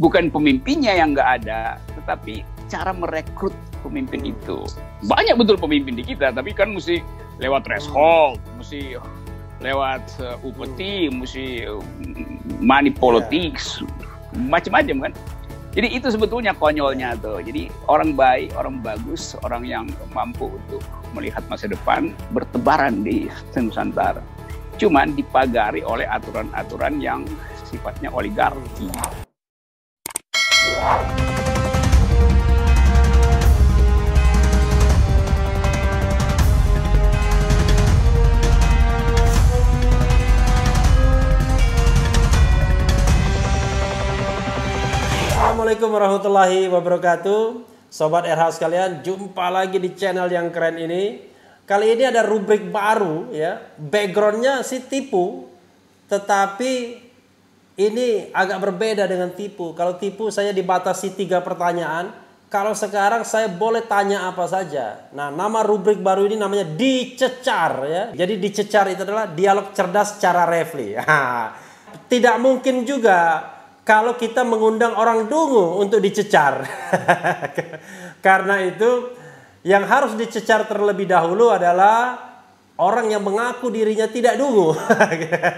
bukan pemimpinnya yang nggak ada, tetapi cara merekrut pemimpin itu. Banyak betul pemimpin di kita, tapi kan mesti lewat threshold, mesti lewat uh, upeti, mesti uh, money politics, macam-macam kan. Jadi itu sebetulnya konyolnya tuh. Jadi orang baik, orang bagus, orang yang mampu untuk melihat masa depan bertebaran di Nusantara. Cuman dipagari oleh aturan-aturan yang sifatnya oligarki. Assalamualaikum warahmatullahi wabarakatuh. Sobat RH sekalian, jumpa lagi di channel yang keren ini. Kali ini ada rubrik baru ya. Backgroundnya sih tipu Tetapi ini agak berbeda dengan tipu. Kalau tipu saya dibatasi tiga pertanyaan. Kalau sekarang saya boleh tanya apa saja. Nah nama rubrik baru ini namanya dicecar ya. Jadi dicecar itu adalah dialog cerdas secara refli. Tidak mungkin juga kalau kita mengundang orang dungu untuk dicecar. Karena itu yang harus dicecar terlebih dahulu adalah orang yang mengaku dirinya tidak dungu.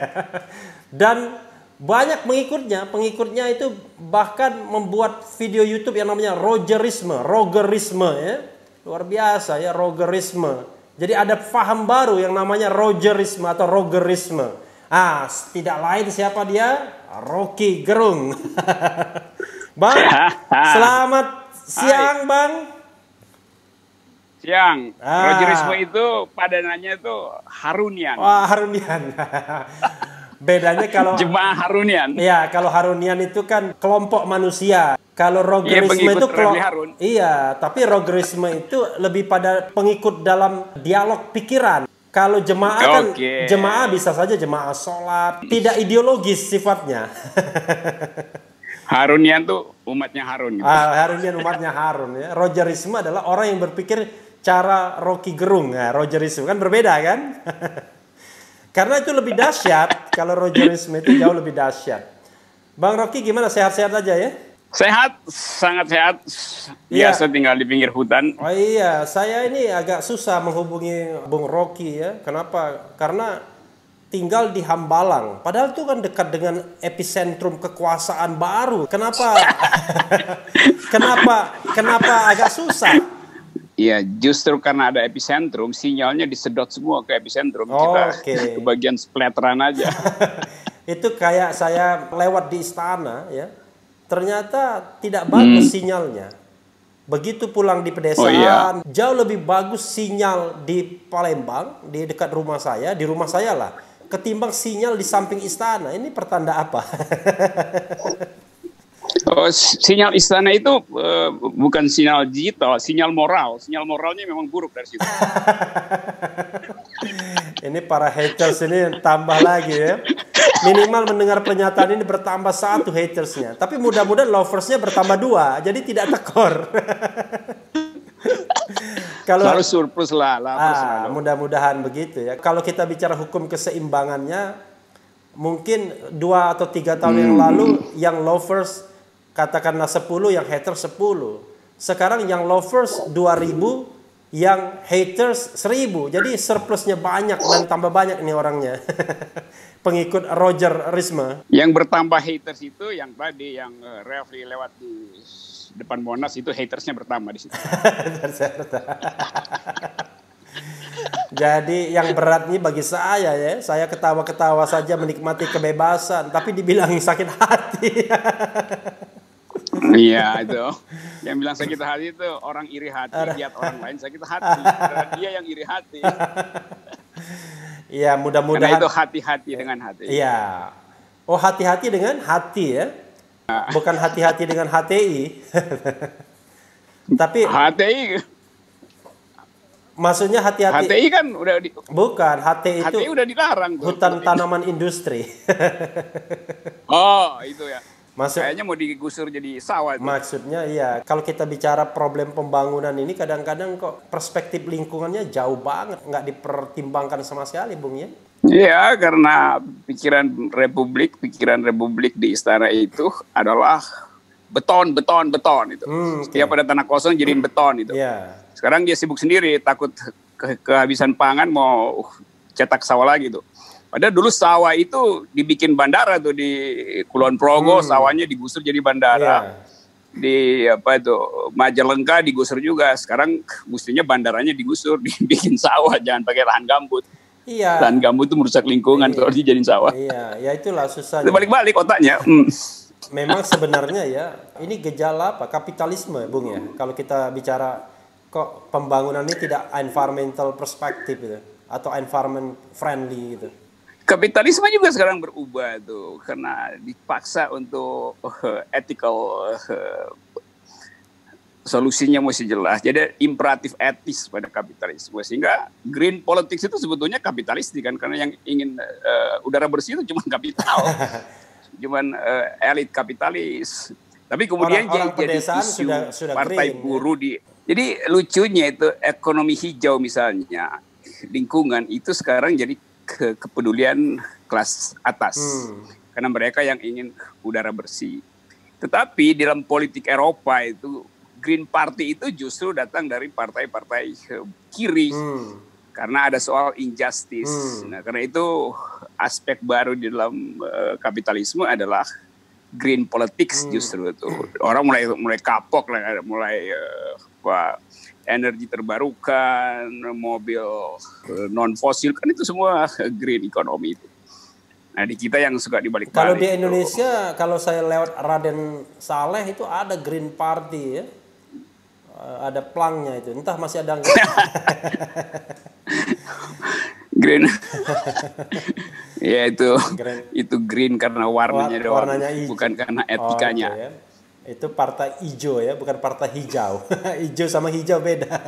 Dan banyak pengikutnya, pengikutnya itu bahkan membuat video YouTube yang namanya Rogerisme, Rogerisme ya. Luar biasa ya Rogerisme. Jadi ada paham baru yang namanya Rogerisme atau Rogerisme. Ah, tidak lain siapa dia? Rocky Gerung. bang, selamat siang, Hai. Bang. Siang, Ah. Rogerisme itu padanannya itu Harunian. Wah, Harunian. Bedanya kalau Jemaah Harunian. Iya, kalau Harunian itu kan kelompok manusia. Kalau Iya, Rogerisme pengikut itu Harun. Iya, tapi Rogerisme itu lebih pada pengikut dalam dialog pikiran. Kalau jemaah kan Oke. jemaah bisa saja jemaah sholat, tidak ideologis sifatnya. Harunian tuh umatnya Harun. gitu. Ah, Harunian umatnya Harun ya. Rogerisme adalah orang yang berpikir cara Rocky Gerung. Nah, Rogerisme kan berbeda kan? Karena itu lebih dahsyat. Kalau Rogerisme itu jauh lebih dahsyat. Bang Rocky gimana? Sehat-sehat aja ya? Sehat, sangat sehat. Iya. Biasa tinggal di pinggir hutan. Oh iya, saya ini agak susah menghubungi Bung Rocky ya. Kenapa? Karena tinggal di Hambalang. Padahal itu kan dekat dengan epicentrum kekuasaan baru. Kenapa? kenapa? Kenapa agak susah? Iya, justru karena ada epicentrum, sinyalnya disedot semua ke epicentrum. Oh, Kita oke. ke bagian splatteran aja. itu kayak saya lewat di istana ya. Ternyata tidak bagus sinyalnya. Begitu pulang di pedesaan, Oh, iya. jauh lebih bagus sinyal di Palembang, di dekat rumah saya, di rumah saya lah, ketimbang sinyal di samping istana. Ini pertanda apa? Oh, sinyal istana itu eh, bukan sinyal digital, sinyal moral. Sinyal moralnya memang buruk dari situ. ini para haters ini tambah lagi ya. Minimal mendengar pernyataan ini bertambah satu hatersnya. Tapi mudah-mudahan loversnya bertambah dua, jadi tidak tekor. Kalau Lalu surplus lah, lah Ah, mudah-mudahan begitu ya. Kalau kita bicara hukum keseimbangannya, mungkin dua atau tiga tahun yang Hmm. lalu yang lovers katakanlah 10, yang haters 10. Sekarang yang lovers 2000, yang haters 1000. Jadi surplusnya banyak dan tambah banyak ini orangnya. Pengikut Roger Risma. Yang bertambah haters itu yang tadi yang eh, Refli lewat di depan Monas itu hatersnya bertambah di situ. Jadi yang berat ini bagi saya ya, saya ketawa-ketawa saja menikmati kebebasan, tapi dibilang sakit hati. Iya itu. Yang bilang sakit hati itu orang iri hati lihat orang lain sakit hati. Karena dia yang iri hati. Iya, Karena mudah-mudahan. itu hati-hati dengan hati. Iya. Oh, hati-hati dengan hati ya. Bukan hati-hati dengan HTI. Tapi HTI, maksudnya hati-hati HTI kan udah di, bukan HTI itu HTI udah dilarang tuh. hutan tanaman industri. Oh itu ya. Maksud Kayaknya mau digusur jadi sawah. tuh. maksudnya iya, kalau kita bicara problem pembangunan ini kadang-kadang kok perspektif lingkungannya jauh banget, nggak dipertimbangkan sama sekali, Bung ya. Iya, karena pikiran Republik, pikiran Republik di istana itu adalah beton, beton, beton itu. Hmm, oke. Setiap ada tanah kosong jadiin beton itu. Iya. Sekarang dia sibuk sendiri, takut ke- kehabisan pangan mau cetak sawah lagi tuh. Padahal dulu sawah itu dibikin bandara tuh di Kulon Progo, sawahnya digusur jadi bandara. Iya. Di apa itu Majalengka digusur juga. Sekarang mestinya bandaranya digusur, dibikin sawah, jangan pakai lahan gambut. Iya. Lahan gambut itu merusak lingkungan kalau dijadiin sawah. Iya, ya itulah Itu susahnya. balik-balik otaknya. Hmm. Memang sebenarnya ya, ini gejala apa? Kapitalisme, Bung ya. Kalau kita bicara kok pembangunan ini tidak environmental perspektif gitu atau environment friendly gitu. Kapitalisme juga sekarang berubah tuh karena dipaksa untuk eh, ethical eh, solusinya mesti jelas. Jadi imperatif etis pada kapitalisme sehingga green politics itu sebetulnya kapitalistik kan karena yang ingin eh, udara bersih itu cuma kapital, cuman eh, elit kapitalis. Tapi kemudian Orang-orang jadi pedesaan isu sudah- sudah partai green, ya. buruh di. Jadi lucunya itu ekonomi hijau misalnya lingkungan itu sekarang jadi ke kepedulian kelas atas Hmm. karena mereka yang ingin udara bersih. Tetapi dalam politik Eropa itu Green Party itu justru datang dari partai-partai eh, kiri Hmm. karena ada soal injustice. Hmm. Nah, karena itu aspek baru di dalam eh, kapitalisme adalah green politics Hmm. justru itu. Orang mulai mulai kapok lah, mulai apa energi terbarukan, mobil non fosil kan itu semua green economy itu. Nah di kita yang suka dibalik Kalau di Indonesia, kalau saya lewat Raden Saleh itu ada Green Party ya. Eh, Ada plangnya itu. Entah masih ada nggak? green, ya itu Green. itu green karena warnanya Wa- doang, warnanya hijau. bukan karena Oh, etikanya. oke ya. Itu partai hijau ya, bukan partai hijau. hijau sama hijau beda.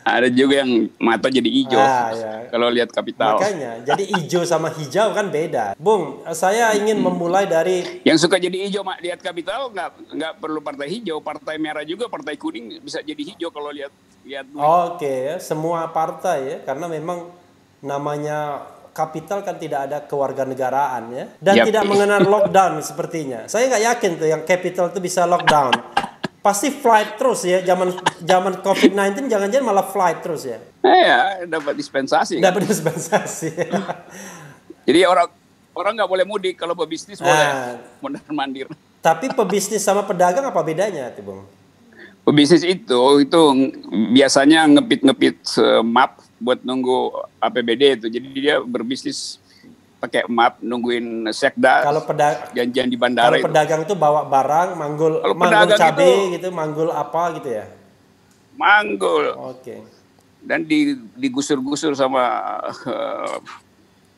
Ada juga yang mata jadi hijau Ah, ya. kalau lihat kapital. Makanya, jadi hijau sama hijau kan beda. Bung, saya ingin memulai dari Yang suka jadi hijau mak lihat kapital nggak nggak perlu partai hijau, partai merah juga, partai kuning bisa jadi hijau kalau lihat lihat. Oke ya, semua partai ya, karena memang namanya kapital kan tidak ada kewarganegaraan ya, dan Yap. tidak mengenal lockdown sepertinya. Saya nggak yakin tuh yang capital itu bisa lockdown. Pasti flight terus ya, zaman zaman COVID-19 jangan-jangan malah flight terus ya. Eh, ya dapat dispensasi. kan. Dapat dispensasi. Jadi orang orang nggak boleh mudik kalau pebisnis Ah. boleh mondar mandir. Tapi pebisnis sama pedagang apa bedanya tuh, Bung? Pebisnis itu itu biasanya ngepit-ngepit eh, map buat nunggu APBD itu. Jadi dia berbisnis pakai map nungguin sekda Kalau pedagang janjian di kalau bandara itu. pedagang tuh bawa barang, manggul Kalau manggul cabai itu- gitu, manggul apa gitu ya. Manggul Oke. dan di, digusur-gusur sama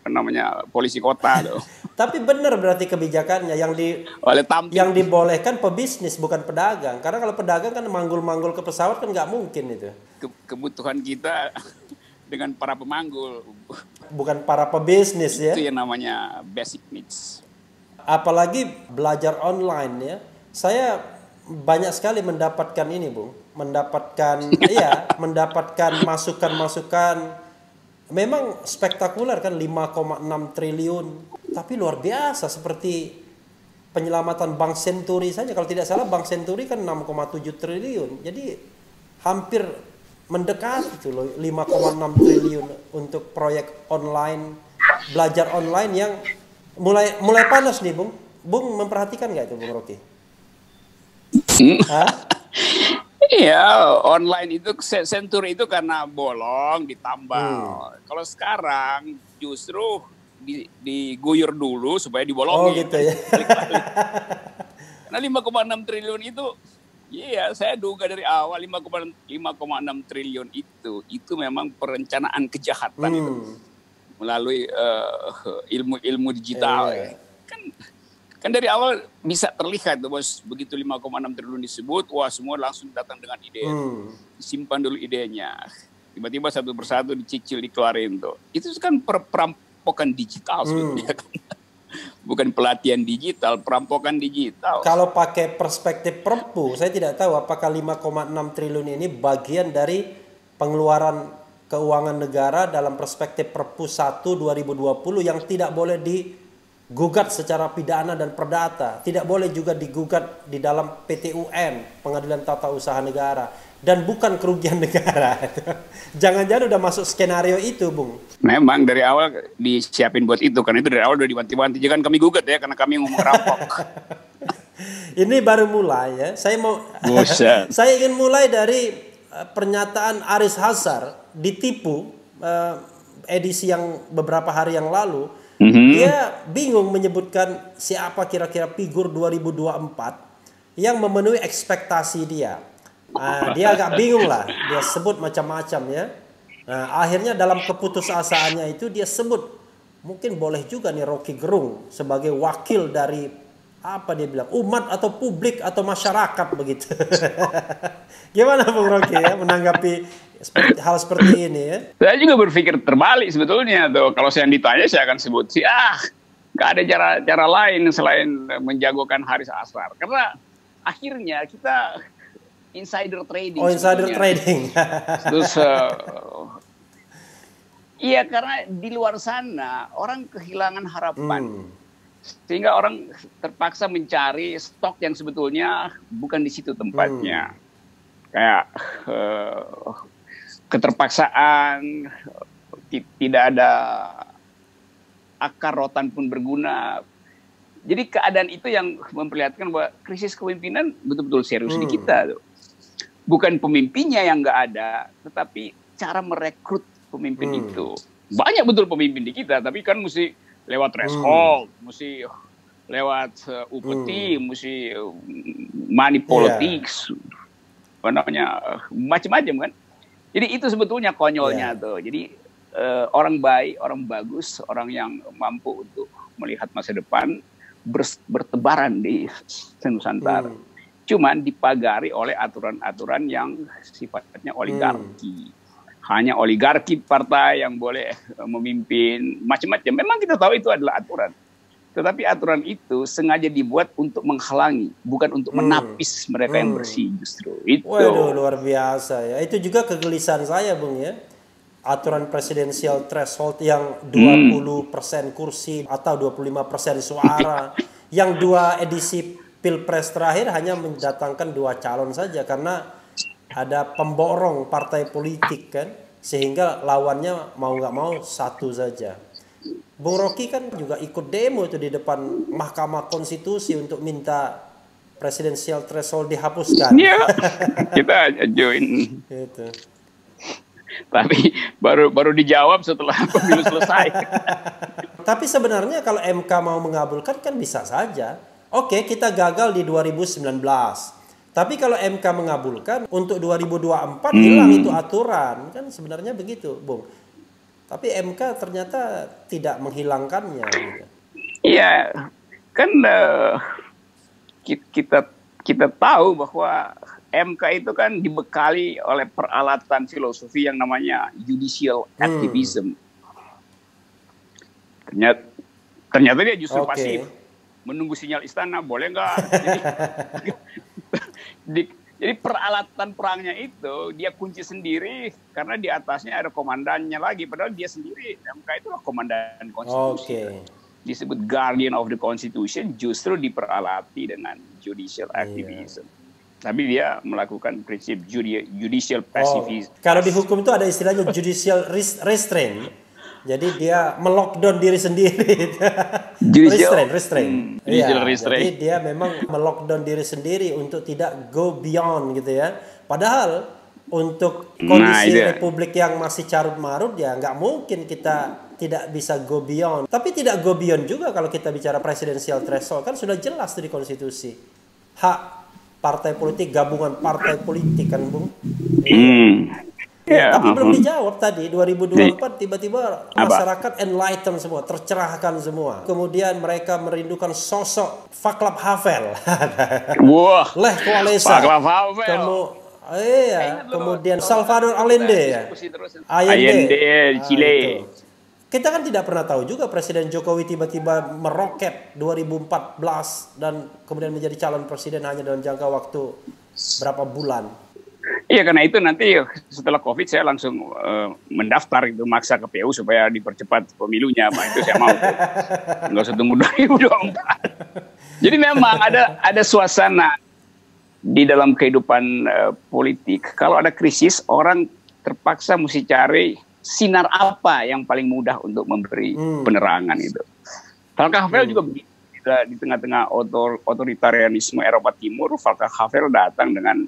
apa namanya polisi kota tuh. Tapi benar berarti kebijakannya yang di Oleh tampil yang dibolehkan pebisnis bukan pedagang. Karena kalau pedagang kan manggul-manggul ke pesawat kan nggak mungkin itu. ke- kebutuhan kita dengan para pemanggul Bukan para pebisnis ya. itu yang namanya basic needs. Apalagi belajar online ya. Saya banyak sekali mendapatkan ini, Bung. Mendapatkan iya, mendapatkan masukan-masukan memang spektakuler kan 5,6 triliun. Tapi luar biasa seperti penyelamatan Bank Senturi saja kalau tidak salah Bank Senturi kan 6,7 triliun. Jadi hampir mendekati itu loh 5,6 triliun untuk proyek online belajar online yang mulai mulai panas nih Bung. Bung memperhatikan nggak itu Bung Rocky? Iya, online itu se- senturi itu karena bolong ditambal. Hmm. Kalau sekarang justru di, diguyur dulu supaya Oh dibolongin. gitu ya. Karena 5,6 triliun itu Iya, saya duga dari awal 5,6 5,6 triliun itu itu memang perencanaan kejahatan itu Hmm. melalui eh, ilmu-ilmu digital. Iya. Kan kan dari awal bisa terlihat bos begitu 5,6 triliun disebut, wah semua langsung datang dengan ide. Hmm. Simpan dulu idenya. Tiba-tiba satu persatu dicicil dikeluarin tuh. Itu kan per- perampokan digital sebetulnya kan. Bukan pelatihan digital, perampokan digital. Kalau pakai perspektif Perpu, saya tidak tahu apakah 5,6 triliun ini bagian dari pengeluaran keuangan negara dalam perspektif Perpu 1 2020 yang tidak boleh di gugat secara pidana dan perdata, tidak boleh juga digugat di dalam PTUN, Pengadilan Tata Usaha Negara, dan bukan kerugian negara. Jangan-jangan udah masuk skenario itu, Bung. Memang dari awal disiapin buat itu, karena itu dari awal udah dibanti-banti. Jangan kami gugat ya, karena kami ngomong rampok. Ini baru mulai ya. Saya mau, saya ingin mulai dari uh, pernyataan Aris Hazar ditipu uh, edisi yang beberapa hari yang lalu Mm-hmm. Dia bingung menyebutkan siapa kira-kira figur 2024 yang memenuhi ekspektasi dia. Nah, dia agak bingung lah. Dia sebut macam-macam ya. Nah, akhirnya dalam keputusasaannya itu dia sebut mungkin boleh juga nih Rocky Gerung sebagai wakil dari apa dia bilang umat atau publik atau masyarakat begitu. Gimana Bung Rocky ya menanggapi seperti, hal seperti ini ya? Saya juga berpikir terbalik sebetulnya tuh. Kalau saya ditanya saya akan sebut sih ah nggak ada cara cara lain selain menjagokan Haris Asrar karena akhirnya kita insider trading. Oh insider sebetulnya. trading. Terus uh, iya karena di luar sana orang kehilangan harapan. Hmm sehingga orang terpaksa mencari stok yang sebetulnya bukan di situ tempatnya. Hmm. Kayak uh, keterpaksaan, tidak ada akar rotan pun berguna. Jadi keadaan itu yang memperlihatkan bahwa krisis kepemimpinan betul-betul serius hmm. di kita. Bukan pemimpinnya yang nggak ada, tetapi cara merekrut pemimpin hmm. itu. Banyak betul pemimpin di kita, tapi kan mesti lewat threshold, hmm. mesti lewat uh, upeti, hmm. mesti uh, money politics, yeah. apa namanya uh, macam-macam kan. Jadi itu sebetulnya konyolnya yeah. tuh. Jadi uh, orang baik, orang bagus, orang yang mampu untuk melihat masa depan bertebaran di Nusantara. Hmm. Cuman dipagari oleh aturan-aturan yang sifatnya oligarki. Hmm hanya oligarki partai yang boleh eh, memimpin macam-macam. Memang kita tahu itu adalah aturan. Tetapi aturan itu sengaja dibuat untuk menghalangi, bukan untuk hmm. menapis mereka hmm. yang bersih justru. Itu. Waduh, luar biasa ya. Itu juga kegelisahan saya, Bung ya. Aturan presidensial threshold yang 20% hmm. kursi atau 25% suara. yang dua edisi Pilpres terakhir hanya mendatangkan dua calon saja karena ada pemborong partai politik kan sehingga lawannya mau nggak mau satu saja. Bung Rocky kan juga ikut demo itu di depan Mahkamah Konstitusi untuk minta presidensial threshold dihapuskan. Iya, kita join. Itu. Tapi baru baru dijawab setelah pemilu selesai. Tapi sebenarnya kalau MK mau mengabulkan kan bisa saja. Oke, kita gagal di 2019 tapi kalau MK mengabulkan untuk 2024 hmm. hilang itu aturan kan sebenarnya begitu, Bung. Tapi MK ternyata tidak menghilangkannya. Gitu. Iya, kan uh, kita kita tahu bahwa MK itu kan dibekali oleh peralatan filosofi yang namanya judicial hmm. activism. Hmm. Ternyata ternyata dia justru okay. pasif menunggu sinyal istana boleh nggak? di, jadi peralatan perangnya itu dia kunci sendiri karena di atasnya ada komandannya lagi padahal dia sendiri MK itu komandan konstitusi. Okay. Disebut guardian of the constitution justru diperalati dengan judicial iya. activism. Yeah. Tapi dia melakukan prinsip judicial pacifism. Oh, kalau di hukum itu ada istilahnya judicial restraint jadi dia melockdown diri sendiri. restrain, restrain. Hmm, ya, restrain. Jadi dia memang melockdown diri sendiri untuk tidak go beyond gitu ya. Padahal untuk nah, kondisi nah, republik yang masih carut marut ya nggak mungkin kita tidak bisa go beyond. Tapi tidak go beyond juga kalau kita bicara presidensial threshold kan sudah jelas di konstitusi. Hak partai politik gabungan partai politik kan bung. Hmm. Ya, tapi belum dijawab tadi 2024 tiba-tiba masyarakat enlighten semua, tercerahkan semua. Kemudian mereka merindukan sosok Faklap Havel. Wah. Leh Koalesa. Faklap Havel. Kamu Iya, kemudian Salvador Allende ya. Allende, ah, Chile. Ah, kita kan tidak pernah tahu juga Presiden Jokowi tiba-tiba meroket 2014 dan kemudian menjadi calon presiden hanya dalam jangka waktu berapa bulan Iya karena itu nanti setelah COVID saya langsung uh, mendaftar itu maksa ke PU supaya dipercepat pemilunya, Pak. Itu saya mau. Enggak usah tunggu 2024. Jadi memang ada ada suasana di dalam kehidupan uh, politik. Kalau ada krisis, orang terpaksa mesti cari sinar apa yang paling mudah untuk memberi hmm. penerangan itu. Falka Havel hmm. juga begitu. Di tengah-tengah otor, otoritarianisme Eropa Timur, Falka Havel datang dengan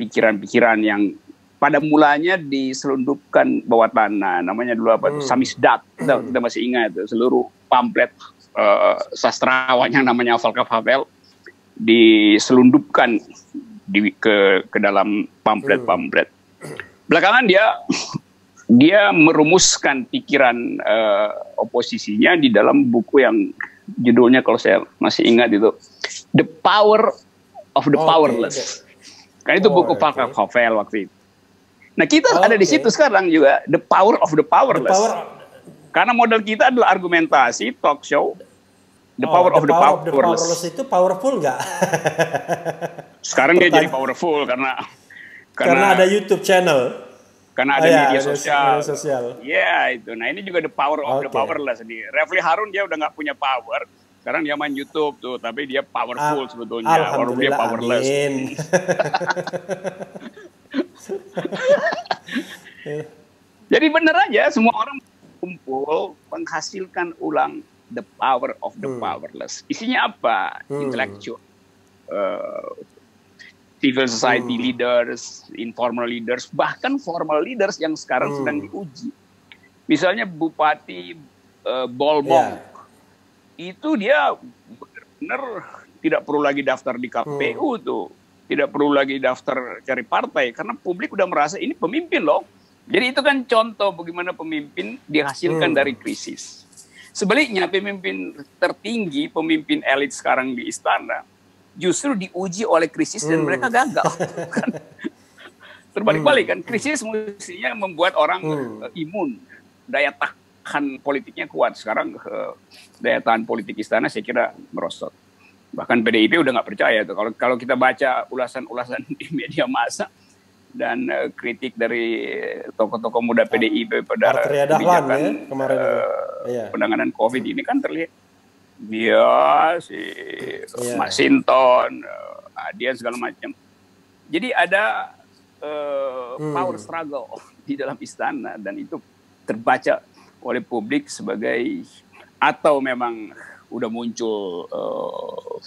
pikiran-pikiran yang pada mulanya diselundupkan bawah tanah. Namanya dulu apa? Hmm. Samizdat. Kita, kita masih ingat itu. Seluruh pamflet uh, sastrawan yang namanya Falka Havel diselundupkan di, ke ke dalam pamflet-pamflet. Belakangan dia dia merumuskan pikiran uh, oposisinya di dalam buku yang judulnya kalau saya masih ingat itu The Power of the oh, Powerless. Okay. Kan itu oh, buku okay. Havel waktu itu. Nah kita oh, ada di situ sekarang juga The Power of the Powerless. The power... Karena model kita adalah argumentasi, talk show, The oh, Power, the of, the power of the Powerless. itu powerful nggak? sekarang dia jadi powerful karena karena, karena ada YouTube channel karena ada oh, ya, media sosial. Media sosial. Ya itu. Nah ini juga the power of okay. the powerless. Di Refli Harun dia udah nggak punya power. Sekarang dia main YouTube tuh, tapi dia powerful Al sebetulnya. Walaupun dia powerless. Jadi bener aja semua orang kumpul menghasilkan ulang the power of the hmm. powerless. Isinya apa? Hmm. Intellectual. Uh, civil society hmm. leaders, informal leaders, bahkan formal leaders yang sekarang hmm. sedang diuji. Misalnya Bupati uh, Bolmong, yeah. Itu dia benar-benar tidak perlu lagi daftar di KPU hmm. tuh, tidak perlu lagi daftar cari partai karena publik udah merasa ini pemimpin loh. Jadi itu kan contoh bagaimana pemimpin dihasilkan hmm. dari krisis. Sebaliknya pemimpin tertinggi, pemimpin elit sekarang di istana, justru diuji oleh krisis dan hmm. mereka gagal. Kan? Terbalik-balik kan, krisis mestinya membuat orang hmm. Eh, imun, daya tahan politiknya kuat. Sekarang uh, daya tahan politik istana saya kira merosot. Bahkan PDIP udah nggak percaya tuh. Kalau kalau kita baca ulasan-ulasan di media massa dan uh, kritik dari tokoh-tokoh muda PDIP pada kebijakan ya, kemarin uh, iya. penanganan COVID ini kan terlihat dia si yeah. Masinton, uh, Adian segala macam. Jadi ada uh, hmm. power struggle di dalam istana dan itu terbaca oleh publik sebagai atau memang udah muncul uh,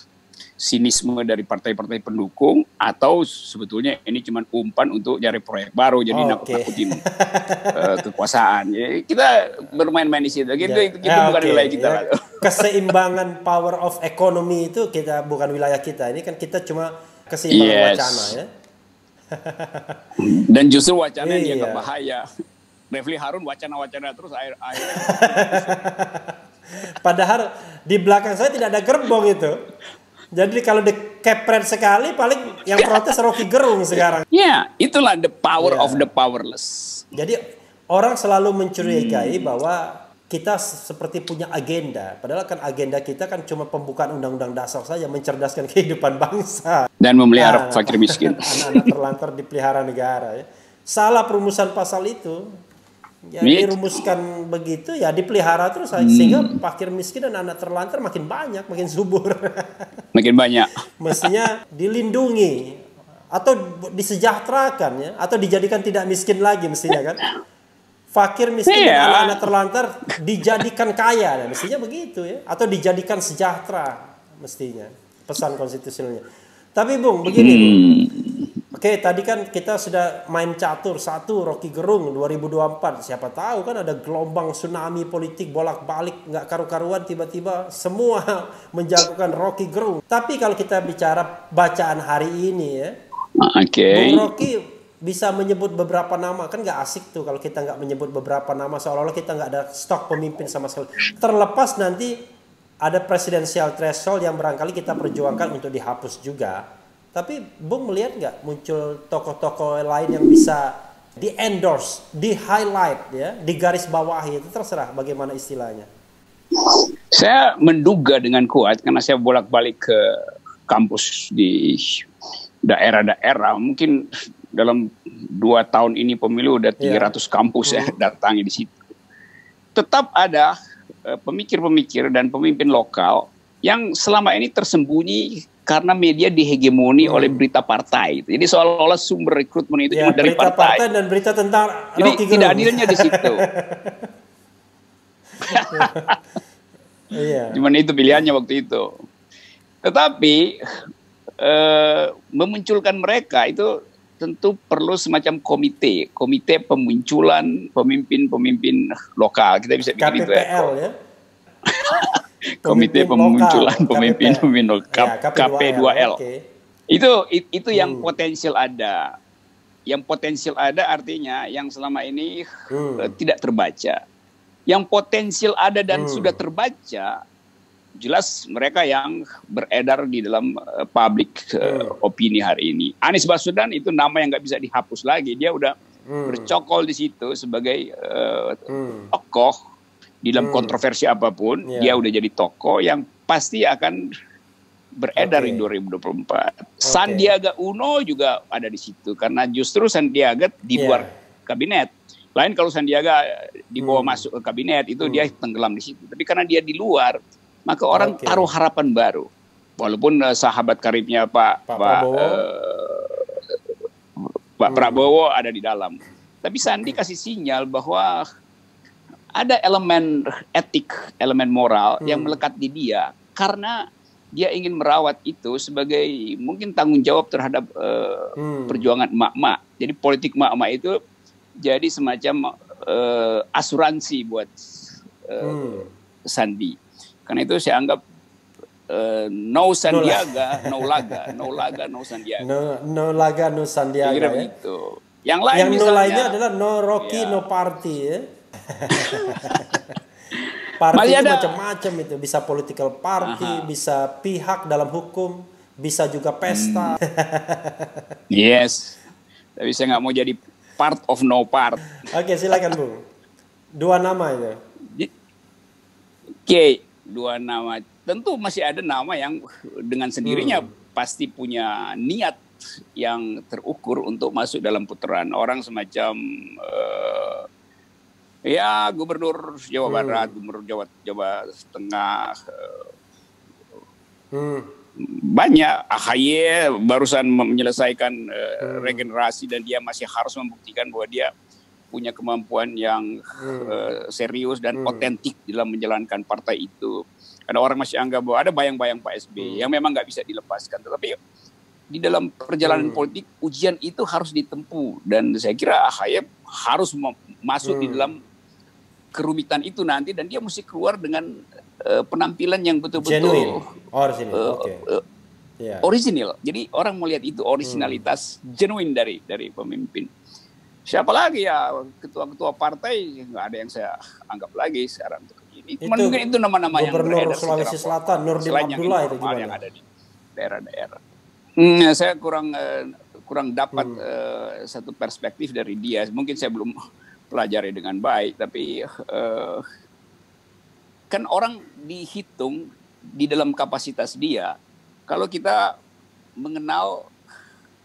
sinisme dari partai-partai pendukung atau sebetulnya ini cuma umpan untuk cari proyek baru jadi oh, nakut-nakutin okay. uh, kekuasaan. Ya, kita bermain-main di situ. Gitu, ya. itu, itu ya, bukan okay. wilayah kita. Ya. Keseimbangan power of economy itu kita bukan wilayah kita. Ini kan kita cuma keseimbangan yes. wacana ya. Dan justru wacana yang dianggap iya. bahaya. Refli Harun wacana-wacana terus air air. Padahal di belakang saya tidak ada gerbong itu. Jadi kalau di kepret sekali paling yang protes Rocky Gerung sekarang. Ya, yeah, itulah the power yeah. of the powerless. Jadi orang selalu mencurigai hmm. bahwa kita seperti punya agenda. Padahal kan agenda kita kan cuma pembukaan undang-undang dasar saja mencerdaskan kehidupan bangsa dan memelihara nah, fakir miskin. Anak-anak terlantar dipelihara negara ya. Salah perumusan pasal itu ya dirumuskan begitu ya dipelihara terus hmm. sehingga fakir miskin dan anak terlantar makin banyak makin subur. Makin banyak. Mestinya dilindungi atau disejahterakan ya atau dijadikan tidak miskin lagi mestinya kan? Fakir miskin yeah. dan anak-anak terlantar dijadikan kaya ya mestinya begitu ya. Atau dijadikan sejahtera mestinya pesan konstitusionalnya. Tapi bung begini hmm. bung Oke, tadi kan kita sudah main catur satu Rocky Gerung 2024. Siapa tahu kan ada gelombang tsunami politik bolak-balik nggak karu-karuan tiba-tiba semua menjagokan Rocky Gerung. Tapi kalau kita bicara bacaan hari ini ya, oke. Okay. Bung Rocky bisa menyebut beberapa nama kan nggak asik tuh kalau kita nggak menyebut beberapa nama seolah-olah kita nggak ada stok pemimpin sama sekali. Terlepas nanti ada presidensial threshold yang barangkali kita perjuangkan untuk dihapus juga tapi Bung melihat nggak muncul tokoh-tokoh lain yang bisa di endorse, di highlight ya, di garis bawah itu terserah bagaimana istilahnya. Saya menduga dengan kuat karena saya bolak-balik ke kampus di daerah-daerah, mungkin dalam dua tahun ini pemilu udah 300 yeah. kampus ya datangi di situ. Tetap ada uh, pemikir-pemikir dan pemimpin lokal yang selama ini tersembunyi karena media dihegemoni hmm. oleh berita partai. Jadi seolah-olah sumber rekrutmen itu ya, cuma dari berita partai. partai dan berita tentang Jadi tidak adilnya di situ. iya. Cuman itu pilihannya waktu itu. Tetapi eh, memunculkan mereka itu tentu perlu semacam komite, komite pemunculan pemimpin-pemimpin lokal. Kita bisa bikin KPPL, itu ya. ya? Komite Pemunculan Pemimpin-Pemimpin ya, KP2L. Okay. Itu itu yang hmm. potensial ada. Yang potensial ada artinya yang selama ini hmm. uh, tidak terbaca. Yang potensial ada dan hmm. sudah terbaca jelas mereka yang beredar di dalam uh, public uh, hmm. opini hari ini. Anies Baswedan itu nama yang nggak bisa dihapus lagi. Dia udah hmm. bercokol di situ sebagai uh, hmm. tokoh di dalam hmm. kontroversi apa pun yeah. dia udah jadi tokoh yang pasti akan beredar okay. di 2024. Okay. Sandiaga Uno juga ada di situ karena justru Sandiaga di yeah. luar kabinet. Lain kalau Sandiaga dibawa hmm. masuk ke kabinet itu hmm. dia tenggelam di situ. Tapi karena dia di luar, maka orang okay. taruh harapan baru. Walaupun uh, sahabat karibnya Pak Pak, Pak Prabowo, uh, Pak hmm. Prabowo ada di dalam. Tapi Sandi kasih sinyal bahwa ada elemen etik, elemen moral hmm. yang melekat di dia karena dia ingin merawat itu sebagai mungkin tanggung jawab terhadap uh, hmm. perjuangan emak-emak. Jadi politik emak-emak itu jadi semacam uh, asuransi buat uh, hmm. Sandi. Karena itu saya anggap uh, no Sandiaga, no, laga, no laga, no Sandiaga. No, no laga, no Sandiaga. Kira ya? Yang lain yang misalnya, no lainnya adalah no Rocky, ya. no Party ya. party itu macam-macam itu bisa political party, Aha. bisa pihak dalam hukum, bisa juga pesta. Hmm. yes, tapi saya nggak mau jadi part of no part. Oke, silakan bu. Dua nama itu. Oke, dua nama. Tentu masih ada nama yang dengan sendirinya hmm. pasti punya niat yang terukur untuk masuk dalam putaran orang semacam uh, Ya, Gubernur Jawa hmm. Barat, Gubernur Jawa Jawa Tengah. Hmm. Banyak AHY barusan menyelesaikan uh, regenerasi dan dia masih harus membuktikan bahwa dia punya kemampuan yang hmm. uh, serius dan hmm. otentik dalam menjalankan partai itu. Karena orang masih anggap bahwa ada bayang-bayang Pak SB hmm. yang memang nggak bisa dilepaskan. Tetapi di dalam perjalanan hmm. politik ujian itu harus ditempuh dan saya kira AHY harus masuk hmm. di dalam kerumitan itu nanti dan dia mesti keluar dengan uh, penampilan yang betul-betul original. Uh, okay. uh, yeah. original. Jadi orang melihat itu originalitas hmm. genuine dari dari pemimpin. Siapa lagi ya ketua-ketua partai nggak ada yang saya anggap lagi sekarang untuk ini. Cuma mungkin itu nama-nama yang Gubernur Sulawesi Selatan Nurdin Abdullah itu gimana? Yang ada di daerah-daerah. Hmm, ya, saya kurang uh, kurang dapat hmm. uh, satu perspektif dari dia. Mungkin saya belum pelajari dengan baik tapi uh, kan orang dihitung di dalam kapasitas dia. Kalau kita mengenal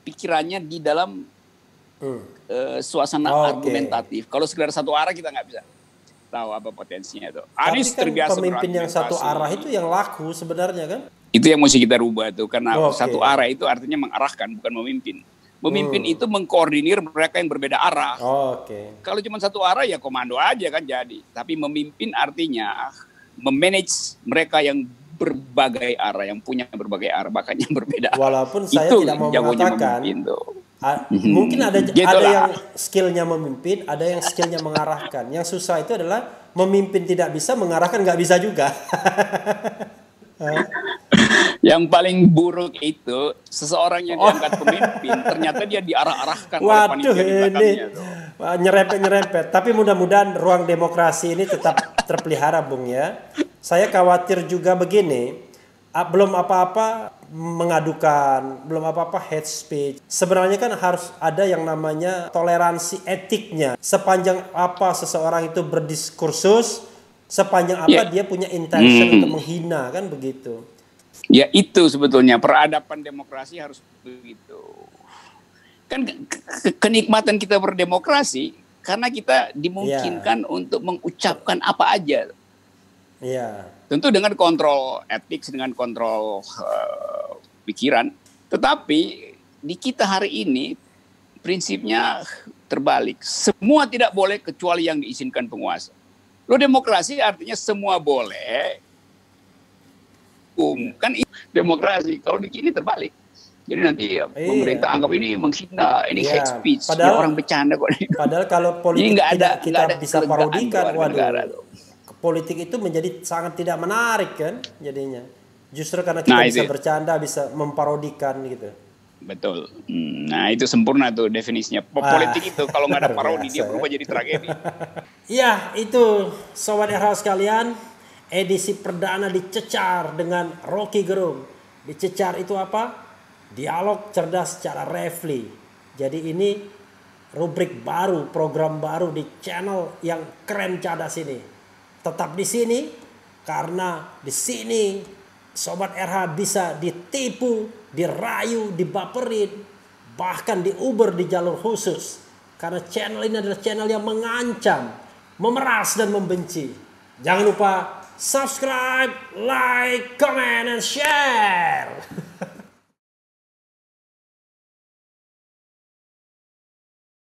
pikirannya di dalam hmm. uh, suasana oh, argumentatif. Kalau sekedar satu arah kita nggak bisa tahu apa potensinya itu. Anies kan terbiasa pemimpin yang satu arah itu yang laku sebenarnya kan? Itu yang mesti kita rubah tuh karena oh, okay. satu arah itu artinya mengarahkan bukan memimpin Memimpin hmm. itu mengkoordinir mereka yang berbeda arah. Oh, Oke. Okay. Kalau cuma satu arah ya komando aja kan jadi. Tapi memimpin artinya memanage mereka yang berbagai arah, yang punya berbagai arah, bahkan yang berbeda. Walaupun saya itu tidak mau mengatakan, A, mhm. mungkin ada gitu ada yang skillnya memimpin, ada yang skillnya mengarahkan. Yang susah itu adalah memimpin tidak bisa, mengarahkan nggak bisa juga. yang paling buruk itu seseorang yang oh. diangkat pemimpin ternyata dia diarah-arahkan Waduh, oleh panitia di belakangnya. Nyerempet-nyerempet. Tapi mudah-mudahan ruang demokrasi ini tetap terpelihara, Bung ya. Saya khawatir juga begini, belum apa-apa mengadukan, belum apa-apa hate speech. Sebenarnya kan harus ada yang namanya toleransi etiknya. Sepanjang apa seseorang itu berdiskursus, sepanjang apa yeah. dia punya intention hmm. untuk menghina kan begitu. Ya itu sebetulnya peradaban demokrasi harus begitu. kan kenikmatan kita berdemokrasi karena kita dimungkinkan yeah. untuk mengucapkan apa aja. Iya. Tentu dengan kontrol etik, dengan kontrol uh, pikiran. Tetapi di kita hari ini prinsipnya terbalik. Semua tidak boleh kecuali yang diizinkan penguasa. Lo demokrasi artinya semua boleh. Um, kan demokrasi. Kalau di sini terbalik. Jadi nanti ya, iya. pemerintah anggap ini menghina, ini iya. hate speech. Padahal ya, orang bercanda kok. Padahal kalau politik tidak, ada, kita ada bisa parodikan, waduh. Politik itu menjadi sangat tidak menarik kan jadinya. Justru karena kita nah, bisa itu. bercanda, bisa memparodikan gitu. Betul. Hmm, nah itu sempurna tuh definisinya. Politik itu kalau nggak ada parodi dia berubah jadi tragedi. Iya itu sobat RH sekalian edisi perdana dicecar dengan Rocky Gerung. Dicecar itu apa? Dialog cerdas secara refli. Jadi ini rubrik baru, program baru di channel yang keren cadas ini. Tetap di sini karena di sini sobat RH bisa ditipu, dirayu, dibaperin, bahkan diuber di jalur khusus. Karena channel ini adalah channel yang mengancam, memeras dan membenci. Jangan lupa subscribe, like, comment, and share.